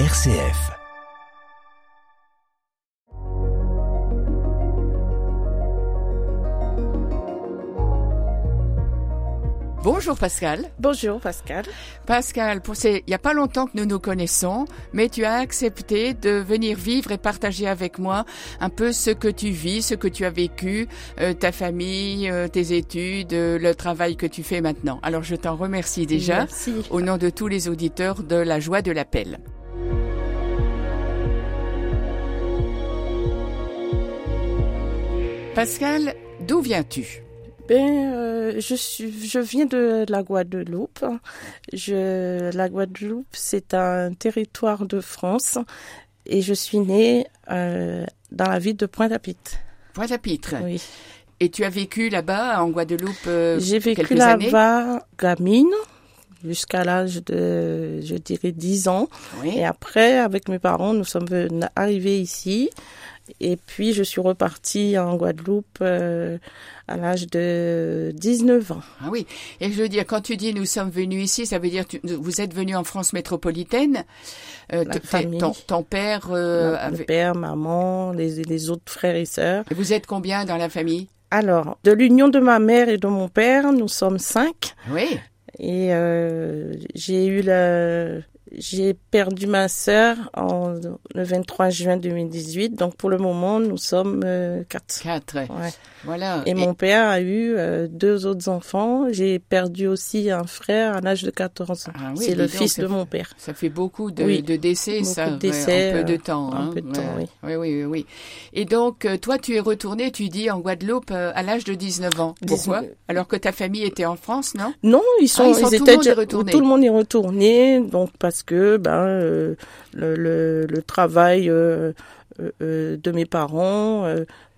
RCF. Bonjour Pascal. Bonjour Pascal. Pascal, pour ces, il n'y a pas longtemps que nous nous connaissons, mais tu as accepté de venir vivre et partager avec moi un peu ce que tu vis, ce que tu as vécu, euh, ta famille, euh, tes études, euh, le travail que tu fais maintenant. Alors je t'en remercie déjà Merci. au nom de tous les auditeurs de la joie de l'appel. Pascal, d'où viens-tu? Ben, euh, je suis, je viens de la Guadeloupe. Je, la Guadeloupe, c'est un territoire de France et je suis née euh, dans la ville de Pointe-à-Pitre. Pointe-à-Pitre. Oui. Et tu as vécu là-bas en Guadeloupe euh, J'ai vécu là-bas gamine jusqu'à l'âge de, je dirais, 10 ans. Oui. Et après, avec mes parents, nous sommes arrivés ici. Et puis, je suis repartie en Guadeloupe euh, à l'âge de 19 ans. Ah oui. Et je veux dire, quand tu dis nous sommes venus ici, ça veut dire tu, vous êtes venus en France métropolitaine. Euh, La famille. Ton, ton père, euh, avait- père, maman, les, les autres frères et sœurs. et vous êtes combien dans la famille? Alors, de l'union de ma mère et de mon père, nous sommes cinq. Oui. Et euh, j'ai eu la... J'ai perdu ma sœur en, le 23 juin 2018. Donc, pour le moment, nous sommes euh, quatre. Quatre. Ouais. Voilà. Et mon père a eu euh, deux autres enfants. J'ai perdu aussi un frère à l'âge de 14 ans. Ah oui, C'est le donc, fils de fait- mon père. Ça fait beaucoup de, Oui. de décès, Beaucoup ça, de décès, en peu de euh, temps. en hein, peu de ouais. temps, oui. oui, oui, oui. Et donc, euh, toi, tu es retourné, tu dis, en Guadeloupe à l'âge de 19 ans. Pourquoi? 19. Alors que ta famille était en France, non? Non, ils sont, Ah, ils sont- tout le monde est retourné. tout le monde est retourné, donc parce que ben euh, le, le, le travail euh, euh, de mes parents,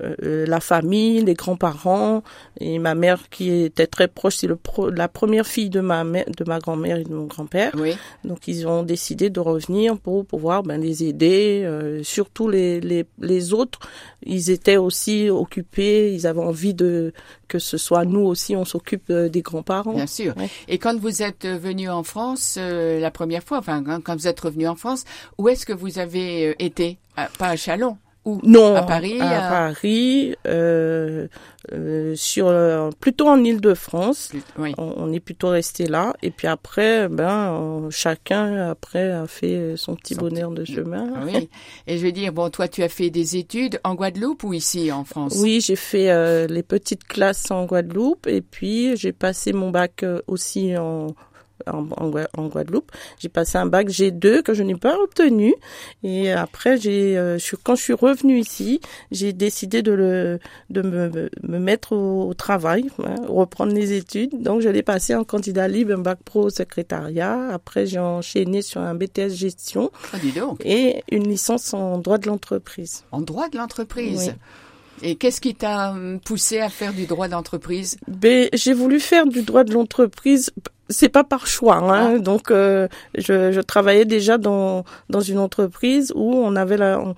euh, euh, la famille, les grands-parents et ma mère qui était très proche, c'est pro- la première fille de ma mère, de ma grand-mère et de mon grand-père. Oui. Donc ils ont décidé de revenir pour pouvoir ben, les aider. euh, surtout les, les, les autres, ils étaient aussi occupés. Ils avaient envie de que ce soit nous aussi, on s'occupe euh, des grands-parents. Bien sûr. Ouais. Et quand vous êtes venu en France euh, la première fois, enfin quand- vous êtes revenu en France, où est-ce que vous avez été? À- Pas à Chalon Où Non, À Paris, à à- Paris, euh, euh, sur euh, plutôt en Île-de-France. Oui. On, on est plutôt resté là. Et puis après, ben on- chacun après a fait son petit Son bonheur de chemin. Oui. Et je veux dire, bon, toi, tu as fait des études en Guadeloupe ou ici en France? Oui, j'ai fait euh, les petites classes en Guadeloupe et puis j'ai passé mon bac euh, aussi en, en, en Gua- en Guadeloupe. J'ai passé un bac G2 que je n'ai pas obtenu et après j'ai euh, quand je suis revenue ici, j'ai décidé de le de me, me- me mettre au, au travail, hein, reprendre les études. Donc je l'ai passé en candidat libre, un bac pro au secrétariat. Après j'ai enchaîné sur un BTS gestion Ah, dis donc, et une licence en droit de l'entreprise. en droit de l'entreprise. Oui. Et qu'est-ce qui t'a poussé à faire du droit d'entreprise? Ben, j'ai voulu faire du droit de l'entreprise. C'est pas par choix, hein. Ah. Donc, euh, je, je travaillais déjà dans dans une entreprise où on avait la, on,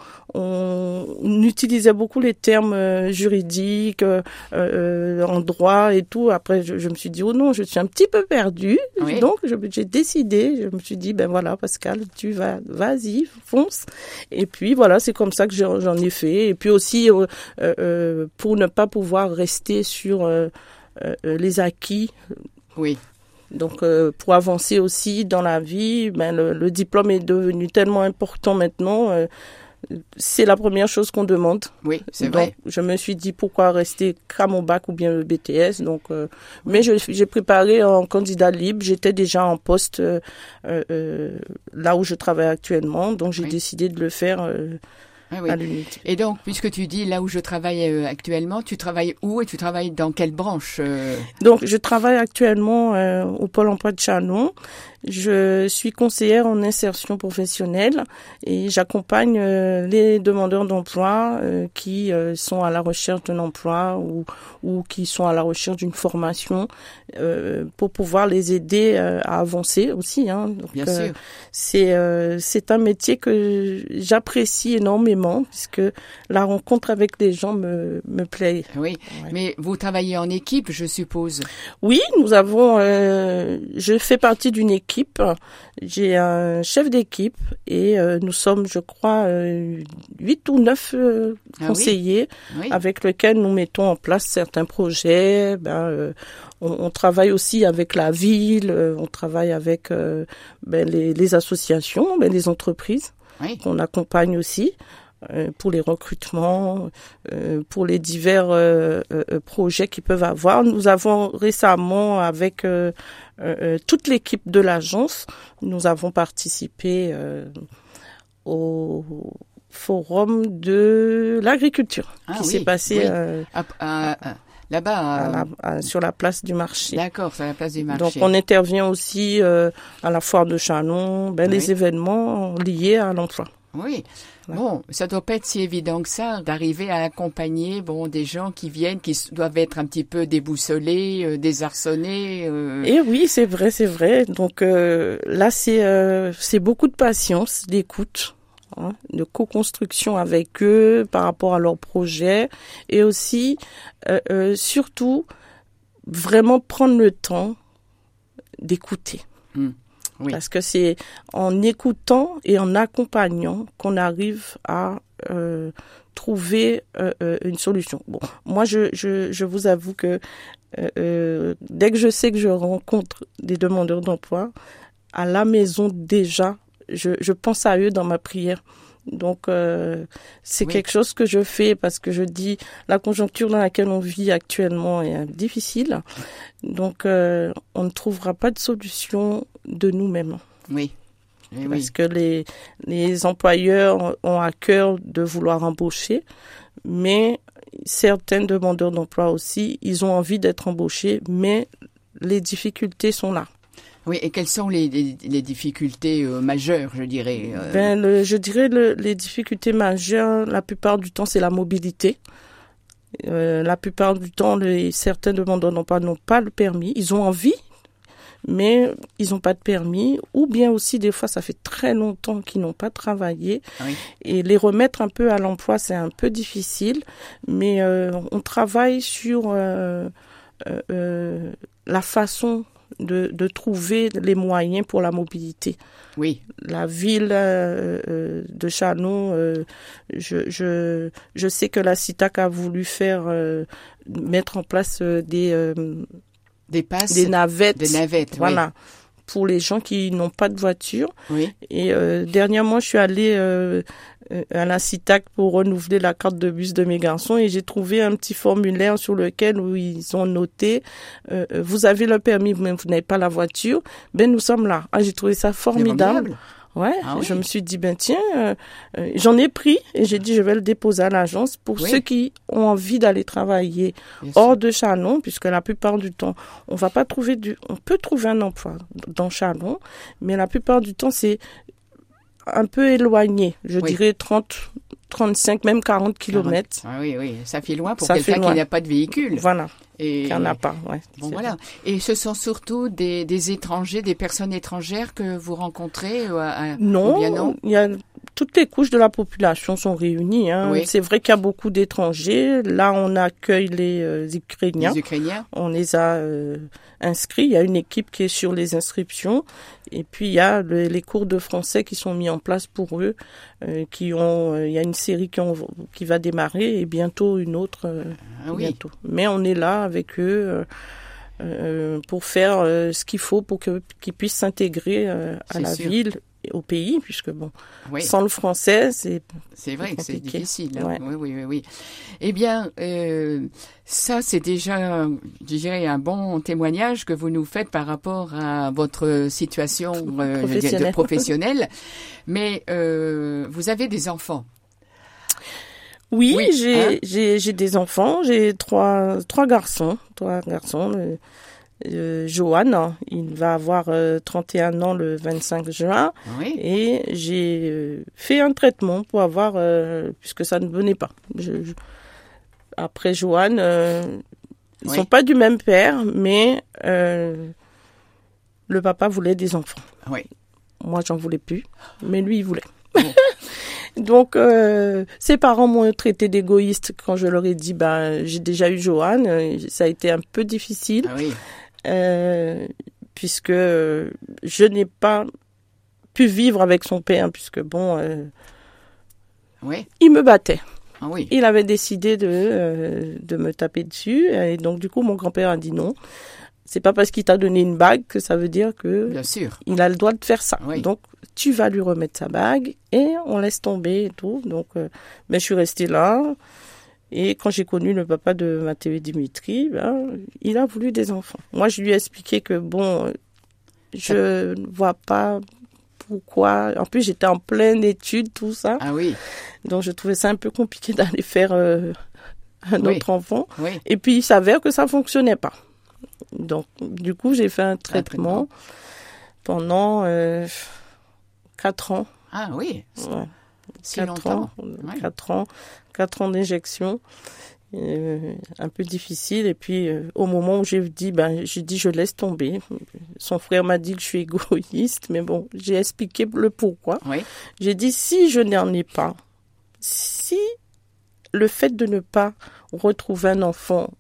on utilisait beaucoup les termes euh, juridiques, euh, euh, en droit et tout. Après, je, je me suis dit oh non, je suis un petit peu perdue. Oui. Donc, j'ai décidé. Je me suis dit ben voilà, Pascal, tu vas, vas-y, fonce. Et puis voilà, c'est comme ça que j'en ai fait. Et puis aussi euh, euh, pour ne pas pouvoir rester sur euh, euh, euh, les acquis. Oui. Donc, euh, pour avancer aussi dans la vie, ben, le, le diplôme est devenu tellement important maintenant. euh, c'est la première chose qu'on demande. Oui, c'est vrai. je me suis dit pourquoi rester qu'à mon bac ou bien le BTS. Donc, euh, mais j'ai préparé en candidat libre. J'étais déjà en poste euh, euh, là où je travaille actuellement. Donc, j'ai Oui. décidé de le faire euh, Ah oui. à l'unité. Et donc, puisque tu dis là où je travaille euh, actuellement, tu travailles où et tu travailles dans quelle branche euh? Donc, je travaille actuellement euh, au Pôle emploi de Chalon. Je suis conseillère en insertion professionnelle et j'accompagne euh, les demandeurs d'emploi euh, qui euh, sont à la recherche d'un emploi ou, ou qui sont à la recherche d'une formation euh, pour pouvoir les aider à avancer aussi. Hein. Donc, Bien sûr. c'est euh, c'est un métier que j'apprécie énormément puisque la rencontre avec les gens me, me plaît. Oui. Ouais. Mais vous travaillez en équipe, je suppose. Oui, nous avons. Euh, je fais partie d'une équipe équipe. J'ai un chef d'équipe et euh, nous sommes, je crois, euh, huit ou neuf euh, Ah oui. conseillers Oui. avec lesquels nous mettons en place certains projets. Ben, on, on travaille aussi avec la ville, on travaille avec ben, les, les associations, ben, les entreprises Oui. qu'on accompagne aussi pour les recrutements, euh, pour les divers euh, euh, euh, projets qu'ils peuvent avoir. Nous avons récemment, avec euh, euh, euh, toute l'équipe de l'agence, nous avons participé euh, au forum de l'agriculture Ah qui oui, s'est passé oui. euh, Ah, ah, ah, Là-bas. euh, à- sur la place du marché. D'accord, sur la place du marché. Donc on intervient aussi euh, à la foire de Chalon, ben, Oui. les événements liés à l'emploi. Oui. Voilà. Bon, ça doit pas être si évident que ça d'arriver à accompagner bon des gens qui viennent, qui doivent être un petit peu déboussolés, euh, désarçonnés. euh, Et oui, c'est vrai, c'est vrai. Donc euh, là, c'est c'est beaucoup de patience, d'écoute, hein, de co-construction avec eux par rapport à leurs projets, et aussi, surtout, vraiment prendre le temps d'écouter. Oui. Parce que c'est en écoutant et en accompagnant qu'on arrive à euh, trouver euh, euh, une solution. Bon, moi, je, je, je vous avoue que euh, euh, dès que je sais que je rencontre des demandeurs d'emploi, à la maison déjà, je, je pense à eux dans ma prière. Donc, euh, c'est Oui. quelque chose que je fais parce que je dis la conjoncture dans laquelle on vit actuellement est difficile. Donc, euh, on ne trouvera pas de solution de nous-mêmes. Oui. Eh oui. Parce que les, les employeurs ont à cœur de vouloir embaucher, mais certains demandeurs d'emploi aussi, ils ont envie d'être embauchés, mais les difficultés sont là. Oui. Et quelles sont les, les, les difficultés euh, majeures, je dirais euh, Ben, le- je dirais le, les difficultés majeures, la plupart du temps, c'est la mobilité. Euh, la plupart du temps, les, certains demandeurs d'emploi n'ont pas le permis. Ils ont envie, mais ils n'ont pas de permis. Ou bien aussi, des fois, ça fait très longtemps qu'ils n'ont pas travaillé. Oui. Et les remettre un peu à l'emploi, c'est un peu difficile. Mais euh, on travaille sur euh, euh, euh, la façon de, de trouver les moyens pour la mobilité Oui. la ville euh, euh, de Chalon, euh, je, je, je sais que la CITAC a voulu faire euh, mettre en place euh, des, euh, Des passes. des navettes, Des navettes. oui. voilà, pour les gens qui n'ont pas de voiture. Oui. Et euh, dernièrement, je suis allée euh, euh, à la CITAC pour renouveler la carte de bus de mes garçons et j'ai trouvé un petit formulaire sur lequel où ils ont noté euh, euh, vous avez le permis mais vous n'avez pas la voiture. Ben nous sommes là. Ah, j'ai trouvé ça formidable. Ouais, Ah oui. je me suis dit ben tiens, euh, euh, j'en ai pris et j'ai dit je vais le déposer à l'agence pour Oui. ceux qui ont envie d'aller travailler Bien sûr. hors de Chalon, puisque la plupart du temps, on va pas trouver du, on peut trouver un emploi dans Chalon, mais la plupart du temps, c'est un peu éloigné. Je Oui. dirais 30, 35, même 40 kilomètres. Ah oui, oui, ça fait loin pour quelqu'un qui n'a pas de véhicule. Voilà, Et qu'il n'y en a pas, ouais. Bon voilà. Et ce sont surtout des, des étrangers, des personnes étrangères que vous rencontrez euh, à- non il y a toutes les couches de la population sont réunies. Hein. Oui. C'est vrai qu'il y a beaucoup d'étrangers. Là, on accueille les euh, Ukrainiens. Les Ukrainiens. On les a euh, inscrits. Il y a une équipe qui est sur les inscriptions. Et puis, il y a le- les cours de français qui sont mis en place pour eux. euh, qui ont, euh, il y a une série qui, ont- qui va démarrer et bientôt une autre. euh, Ah oui. bientôt. Mais on est là avec eux euh, euh, pour faire euh, ce qu'il faut pour que qu'ils puissent s'intégrer euh, à la sûr. ville au pays, puisque bon, Oui. sans le français, c'est C'est vrai que c'est difficile. hein. Ouais. Oui, oui, oui, oui. Eh bien, euh, ça, c'est déjà, je dirais, un bon témoignage que vous nous faites par rapport à votre situation euh, veux dire, de Professionnelle. professionnelle. Mais euh, vous avez des enfants. Oui, Oui, j'ai hein. j'ai j'ai des enfants, j'ai trois trois garçons, trois garçons. Euh, Johan, il va avoir euh, 31 ans le 25 juin Oui. et j'ai euh, fait un traitement pour avoir euh, puisque ça ne venait pas. Je- je- Après Johan, euh, ils Oui. sont pas du même père, mais le papa voulait des enfants. Oui. Moi, j'en voulais plus, mais lui, il voulait. Donc, euh, ses parents m'ont traité d'égoïste quand je leur ai dit, bah, j'ai déjà eu Johan. Ça a été un peu difficile. Ah oui. Euh, puisque euh, je n'ai pas pu vivre avec son père, puisque bon, euh, Oui. il me battait. Ah oui. Il avait décidé de, euh, de me taper dessus, et donc du coup mon grand-père a dit non. C'est pas parce qu'il t'a donné une bague que ça veut dire que Bien sûr. il a le droit de faire ça. Oui. Donc, tu vas lui remettre sa bague et on laisse tomber et tout. Donc, euh, mais je suis restée là. Et quand j'ai connu le papa de Mathéo Dimitri, ben, il a voulu des enfants. Moi, je lui ai expliqué que bon, je ne vois pas pourquoi. En plus, j'étais en pleine étude, tout ça. Ah oui. Donc, je trouvais ça un peu compliqué d'aller faire euh, un Oui. autre enfant. Oui. Et puis, il s'avère que ça fonctionnait pas. Donc, du coup, j'ai fait un traitement. traitement pendant euh, quatre ans. Ah oui. Ouais, Si quatre longtemps. ans, Ouais. quatre ans, quatre ans d'injection. Euh, un peu difficile et puis euh, au moment où j'ai dit ben j'ai dit je laisse tomber son frère m'a dit que je suis égoïste mais bon j'ai expliqué le pourquoi Oui. j'ai dit si je n'en ai pas si le fait de ne pas retrouver un enfant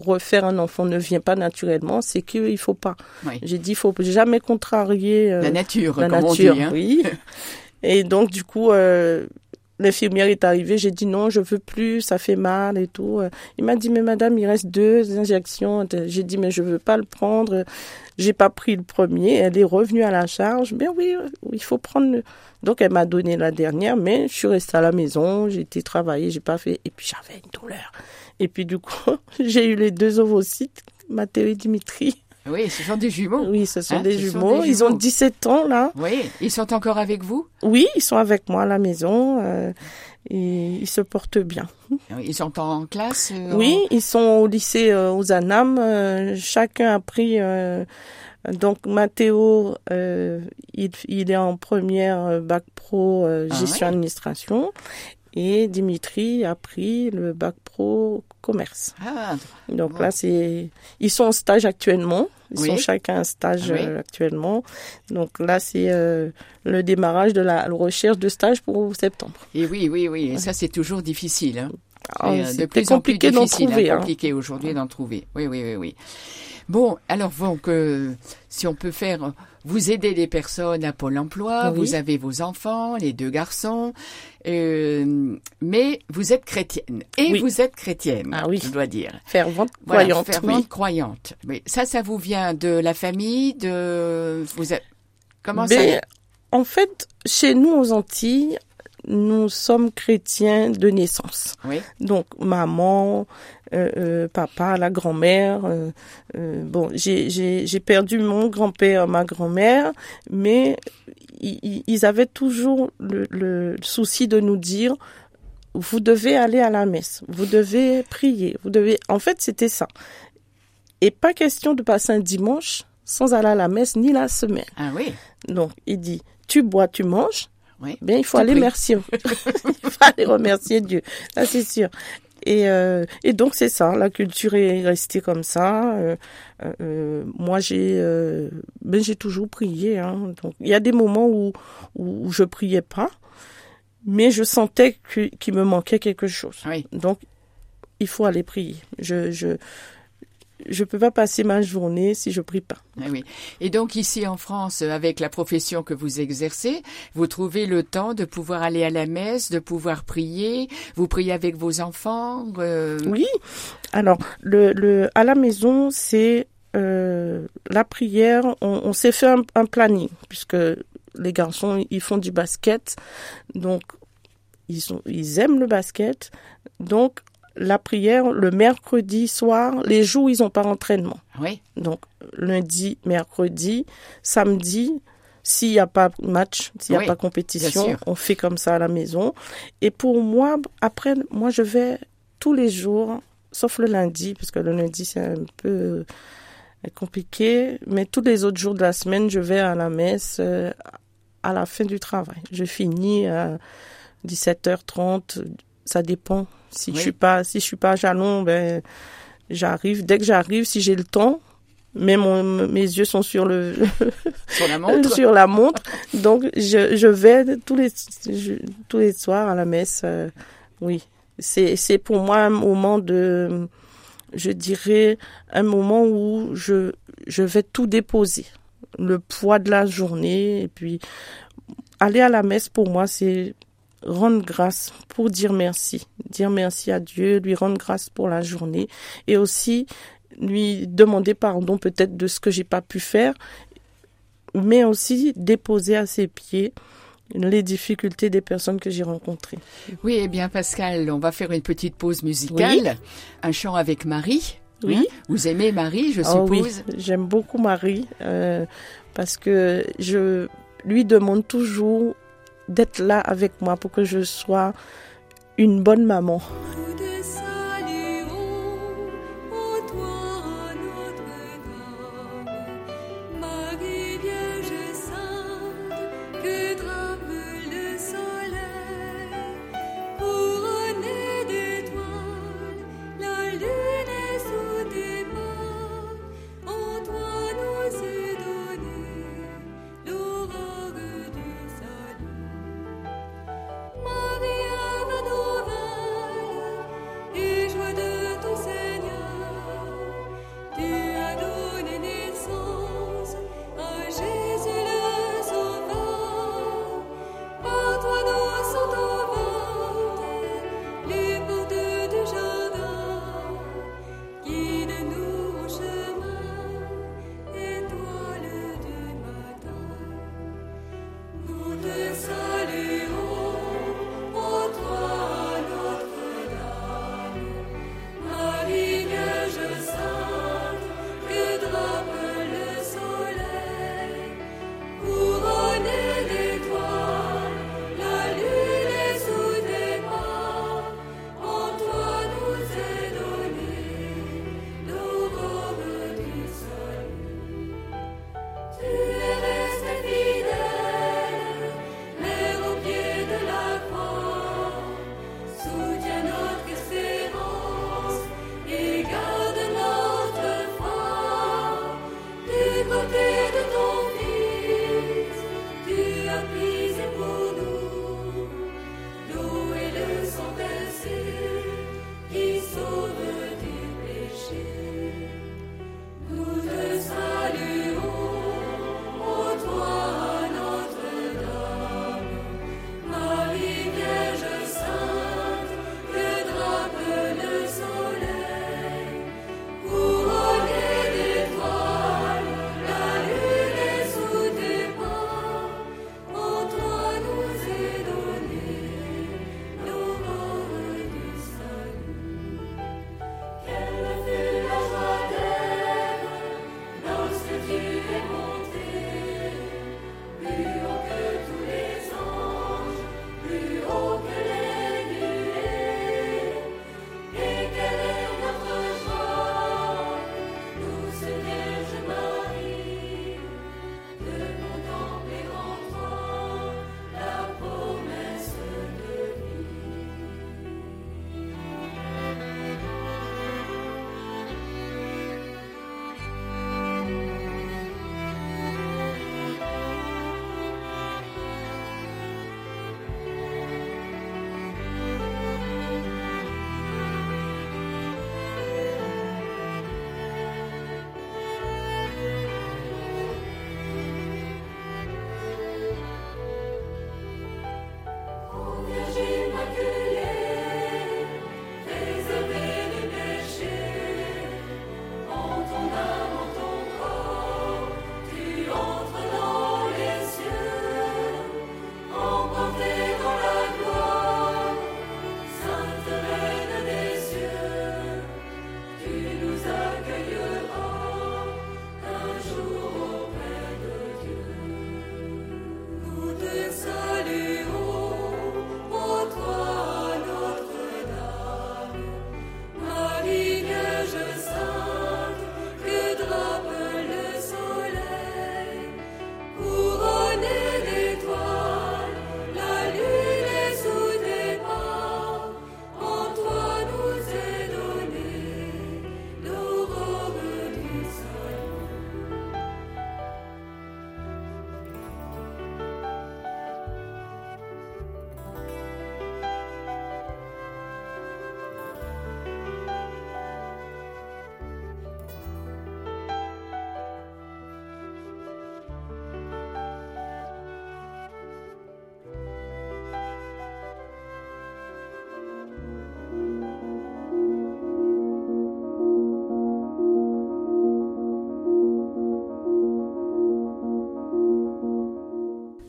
refaire un enfant ne vient pas naturellement c'est qu'il faut pas Oui. j'ai dit il faut jamais contrarier euh, La nature, la comme nature, on dit. hein. oui. Et donc, du coup, euh, l'infirmière est arrivée. J'ai dit non, je veux plus, ça fait mal et tout. Il m'a dit, mais madame, il reste deux injections. J'ai dit, mais je veux pas le prendre. J'ai pas pris le premier. Elle est revenue à la charge. Ben oui, euh, il faut prendre. le- Donc, elle m'a donné la dernière, mais je suis restée à la maison. J'ai été travailler, j'ai pas fait. Et puis, j'avais une douleur. Et puis, du coup, j'ai eu les deux ovocytes, Mathéo et Dimitri. Oui, ce sont des jumeaux. Oui, ce sont Hein, des ce sont jumeaux. Ils ont jumeaux. 17 ans, là. Oui. Ils sont encore avec vous? Oui, ils sont avec moi à la maison euh, et ils se portent bien. Ils sont en classe euh, Oui, ils sont au lycée euh, aux Anam. euh, chacun a pris. euh, donc Mathéo, euh, il, il est en première bac pro euh, Ah gestion ouais. administration et Dimitri a pris le bac pro commerce. Ah, Donc Bon. là, c'est ils sont en stage actuellement. Ils Oui. sont chacun en stage oui. euh, actuellement. Donc là, c'est euh, le démarrage de la recherche de stage pour septembre. et oui, oui, oui. Et ça, c'est toujours difficile. Hein. Et, euh, C'était plus compliqué d'en difficile, trouver. hein, hein. compliqué aujourd'hui d'en trouver. Oui, oui, oui, oui. Bon, alors donc, euh, si on peut faire, vous aidez les personnes à Pôle Emploi, Oui. vous avez vos enfants, les deux garçons, euh, mais vous êtes chrétienne et Oui. vous êtes chrétienne, Ah oui. je dois dire. Fervente Voilà, croyante, fervente oui. croyante. Oui, ça, ça vous vient de la famille, de vous êtes comment Ben, ça en fait, chez nous aux Antilles, nous sommes chrétiens de naissance. Oui, Donc maman, euh, euh, papa, la grand-mère. euh, euh, bon, j'ai j'ai j'ai perdu mon grand-père, ma grand-mère, mais i- i- ils avaient toujours le, le souci de nous dire vous devez aller à la messe, vous devez prier, vous devez. En fait, c'était ça. Et pas question de passer un dimanche sans aller à la messe ni la semaine. ah oui, Donc, il dit tu bois, tu manges. Oui. Bien, il faut aller merci. il faut aller remercier Dieu. Ça, c'est sûr. Et, euh, et donc, c'est ça. La culture est restée comme ça. Euh, euh, euh, moi, j'ai euh, ben, j'ai toujours prié. Hein. Donc, il y a des moments où, où, je priais pas, mais je sentais qu'il me manquait quelque chose. Oui. Donc, il faut aller prier. Je je je peux pas passer ma journée si je prie pas. Ah oui. Et donc ici en France, euh, avec la profession que vous exercez, vous trouvez le temps de pouvoir aller à la messe, de pouvoir prier. Vous priez avec vos enfants. euh, Oui. Alors, le, le, à la maison, c'est euh, la prière. On, on s'est fait un, un planning puisque les garçons ils font du basket, donc ils sont, ils aiment le basket. Donc la prière le mercredi soir, les jours où ils n'ont pas d'entraînement. Oui, Donc lundi, mercredi, samedi, s'il n'y a pas match, s'il n'y a Oui, pas compétition, on fait comme ça à la maison. Et pour moi, après, moi je vais tous les jours, sauf le lundi, parce que le lundi c'est un peu euh, compliqué, mais tous les autres jours de la semaine, je vais à la messe euh, à la fin du travail. Je finis à 17h30, ça dépend. Si Oui. je suis pas, si je suis pas à Jalon, ben j'arrive. Dès que j'arrive, si j'ai le temps, mais mon, mes yeux sont sur le sur la montre. sur la montre, donc je, je vais tous les je- tous les soirs à la messe. euh, oui, c'est c'est pour moi un moment de, je dirais un moment où je je vais tout déposer. le poids de la journée. Et puis, aller à la messe pour moi, c'est rendre grâce pour dire merci, dire merci à Dieu, lui rendre grâce pour la journée et aussi lui demander pardon peut-être de ce que j'ai pas pu faire, mais aussi déposer à ses pieds les difficultés des personnes que j'ai rencontrées. Oui, eh bien Pascal, on va faire une petite pause musicale, un chant avec Marie. Oui. Hein Vous aimez Marie, je suppose? Oh oui, j'aime beaucoup Marie euh, parce que je lui demande toujours d'être là avec moi pour que je sois une bonne maman.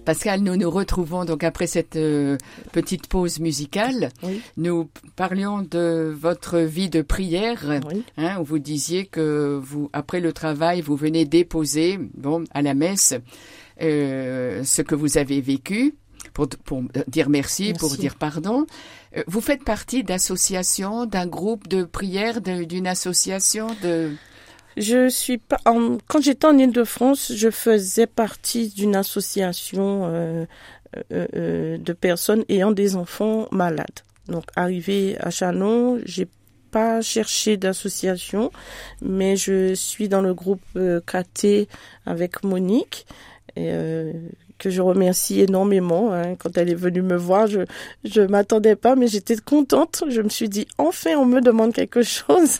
Pascal, nous nous retrouvons donc après cette euh, petite pause musicale. Nous parlions de votre vie de prière, hein, où vous disiez que vous, après le travail, vous venez déposer, bon, à la messe, euh, ce que vous avez vécu pour, pour dire merci, pour dire pardon. Euh, vous faites partie d'associations, d'un groupe de prière, d'une association de je suis pas. quand j'étais en Île-de-France, je faisais partie d'une association euh, euh, euh, de personnes ayant des enfants malades. Donc, arrivé à Chanon, j'ai pas cherché d'association, mais je suis dans le groupe KT avec Monique. Que je remercie énormément. Hein. Quand elle est venue me voir, je je m'attendais pas, mais j'étais contente. Je me suis dit enfin on me demande quelque chose.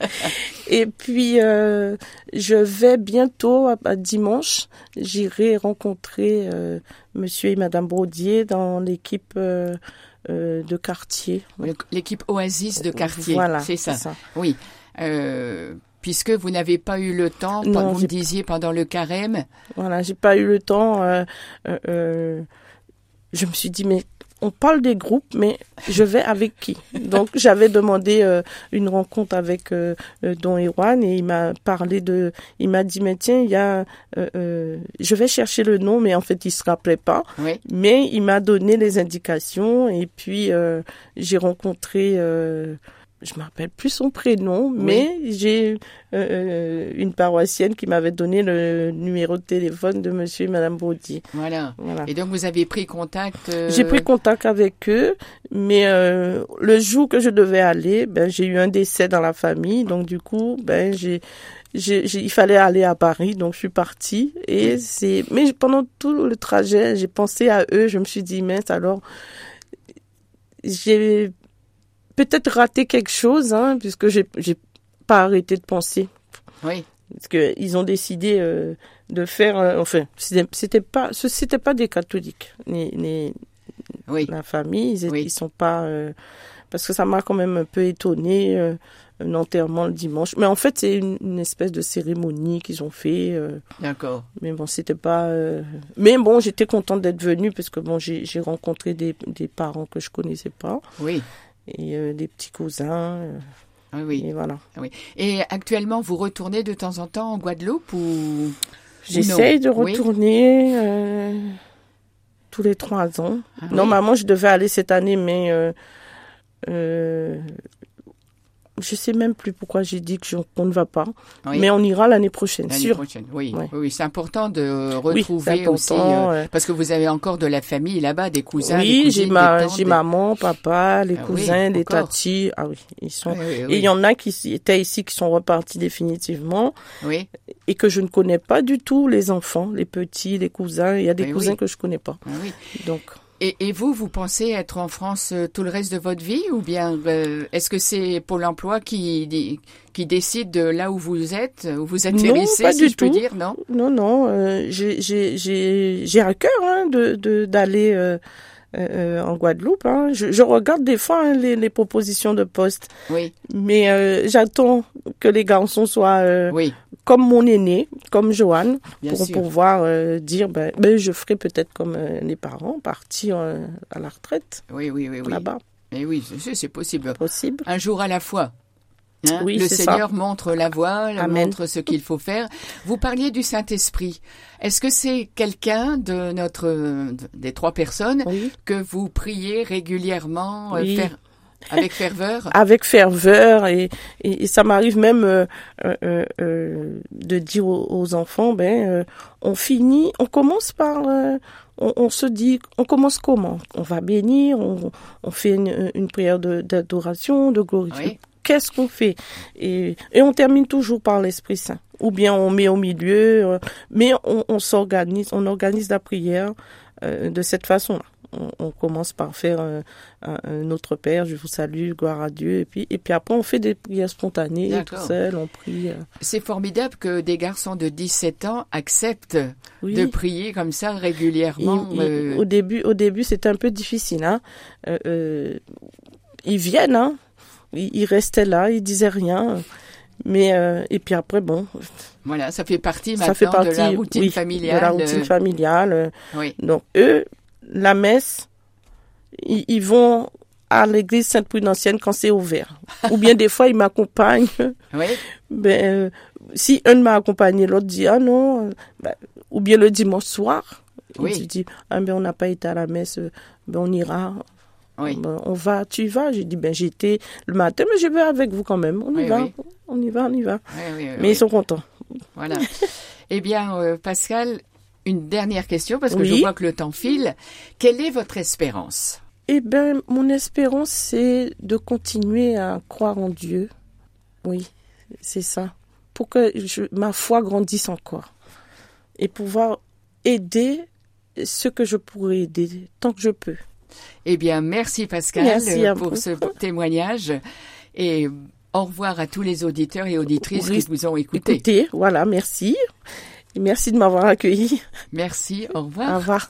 et puis euh, je vais bientôt à, dimanche, j'irai rencontrer euh, Monsieur et Madame Brodier dans l'équipe. Euh, euh de quartier. L'équipe Oasis de quartier, voilà, c'est ça. ça. Oui. Euh, puisque vous n'avez pas eu le temps, non, vous me disiez pendant le carême. Voilà, j'ai pas eu le temps. Euh, euh, euh, je me suis dit, mais on parle des groupes, mais je vais avec qui? Donc j'avais demandé euh, une rencontre avec euh, Don Erwan et il m'a parlé de, il m'a dit mais tiens il y a, je vais chercher le nom mais en fait il se rappelait pas. Oui. Mais il m'a donné les indications et puis j'ai rencontré je me rappelle plus son prénom, mais j'ai euh, euh, une paroissienne qui m'avait donné le numéro de téléphone de monsieur et madame Baudier. Voilà. voilà. Et donc vous avez pris contact euh, J'ai pris contact avec eux, mais le jour que je devais aller, ben j'ai eu un décès dans la famille, donc du coup, ben j'ai il fallait aller à Paris, donc je suis partie. Et c'est, mais pendant tout le trajet, j'ai pensé à eux. Je me suis dit mince alors, j'ai peut-être raté quelque chose, hein, puisque j'ai j'ai pas arrêté de penser. Oui. Parce que ils ont décidé euh, de faire, euh, enfin, c'était pas, c'était pas des catholiques, ni, ni oui. la famille, ils, oui. ils sont pas, euh, parce que ça m'a quand même un peu étonné euh, un enterrement le dimanche. Mais en fait, c'est une, une, espèce de cérémonie qu'ils ont fait. Euh, D'accord. Mais bon, c'était pas. Mais bon, j'étais contente d'être venue parce que bon, j'ai rencontré des, des parents que je connaissais pas. Oui et euh, des petits cousins. Euh, oui. Et voilà. Ah oui. Et actuellement, vous retournez de temps en temps en Guadeloupe ou J'essaye de retourner euh, tous les trois ans. Ah Normalement, je devais aller cette année, mais euh, je sais même plus pourquoi j'ai dit qu'on ne va pas, mais on ira l'année prochaine, sûr. Prochaine, oui, oui, c'est important de retrouver aussi, euh, parce que vous avez encore de la famille là-bas, des cousins, oui, j'ai ma, j'ai maman, papa, les ah cousins, les tatis, ah oui, ils sont. Et il y en a qui étaient ici, qui sont repartis définitivement, oui, et que je ne connais pas du tout les enfants, les petits, les cousins. Il y a des cousins que je connais pas. Ah oui. Donc. Et, et, vous, vous pensez être en France euh, tout le reste de votre vie ou bien euh, est-ce que c'est Pôle Emploi qui qui décide de là où vous êtes, où vous atterrissez, non, pas si du je tout. peux dire, non? Non, non, euh, j'ai à cœur hein, de d'aller euh, euh, en Guadeloupe. Hein. Je, je, regarde des fois hein, les, les, propositions de poste, oui. mais j'attends que les garçons soient oui comme mon aîné, comme Joanne, pour pouvoir euh, dire, ben, ben, je ferai peut-être comme euh, les parents, partir euh, à la retraite. Oui, oui, oui, oui. Là-bas. Et oui, c'est possible. Possible. Un jour à la fois. Hein oui, le Seigneur ça. montre la voie, montre ce qu'il faut faire. Vous parliez du Saint-Esprit. Est-ce que c'est quelqu'un de notre des trois personnes oui. que vous priez régulièrement oui. faire avec ferveur? Avec ferveur et, et, et ça m'arrive même euh, euh, euh, de dire aux, aux enfants, ben, euh, on finit, on commence par, euh, on, on, se dit, on commence comment? On va bénir, on, on fait une, une prière d'adoration, de, de. Oui. Qu'est-ce qu'on fait? Et, et on termine toujours par l'Esprit Saint. Ou bien on met au milieu, euh, mais on, on s'organise, on organise la prière de cette façon-là on, on, commence par faire un, un, Notre Père, je vous salue, gloire à Dieu, et puis, et puis après on fait des prières spontanées, tout seul, on prie. Euh. C'est formidable que des garçons de 17 ans acceptent oui. de prier comme ça régulièrement. Euh... Au début, au début c'était un peu difficile. Hein. Euh, euh ils viennent, hein. Ils restaient là, ils disaient rien. Mais euh, et puis après bon. Voilà, ça fait partie maintenant ça fait partie, de la routine oui, familiale. De la routine familiale. euh. Oui. Donc eux, la messe, ils, ils vont à l'église Sainte-Prudentienne quand c'est ouvert. Ou bien des fois ils m'accompagnent. Oui. Ben euh, si un m'a accompagné, l'autre dit ah non. euh, ben, ou bien le dimanche soir, Oui. il dit ah ben on n'a pas été à la messe, euh, ben on ira. Oui. Ben, on va, tu y vas? J'ai dit, ben j'étais le matin, mais je vais avec vous quand même. On y Oui, va, oui. on y va, on y va. Mais ils sont contents. Voilà. eh bien, euh, Pascal, une dernière question parce que je vois que le temps file. Quelle est votre espérance? Eh ben, mon espérance, c'est de continuer à croire en Dieu. Oui, c'est ça. Pour que je- ma foi grandisse encore. Et pouvoir aider ceux que je pourrais aider, tant que je peux. Eh bien, merci Pascal Merci pour vous. ce témoignage et au revoir à tous les auditeurs et auditrices Oui. qui vous ont écouté. Écoutez, voilà, merci. Et merci de m'avoir accueilli. Merci, au revoir. Au revoir.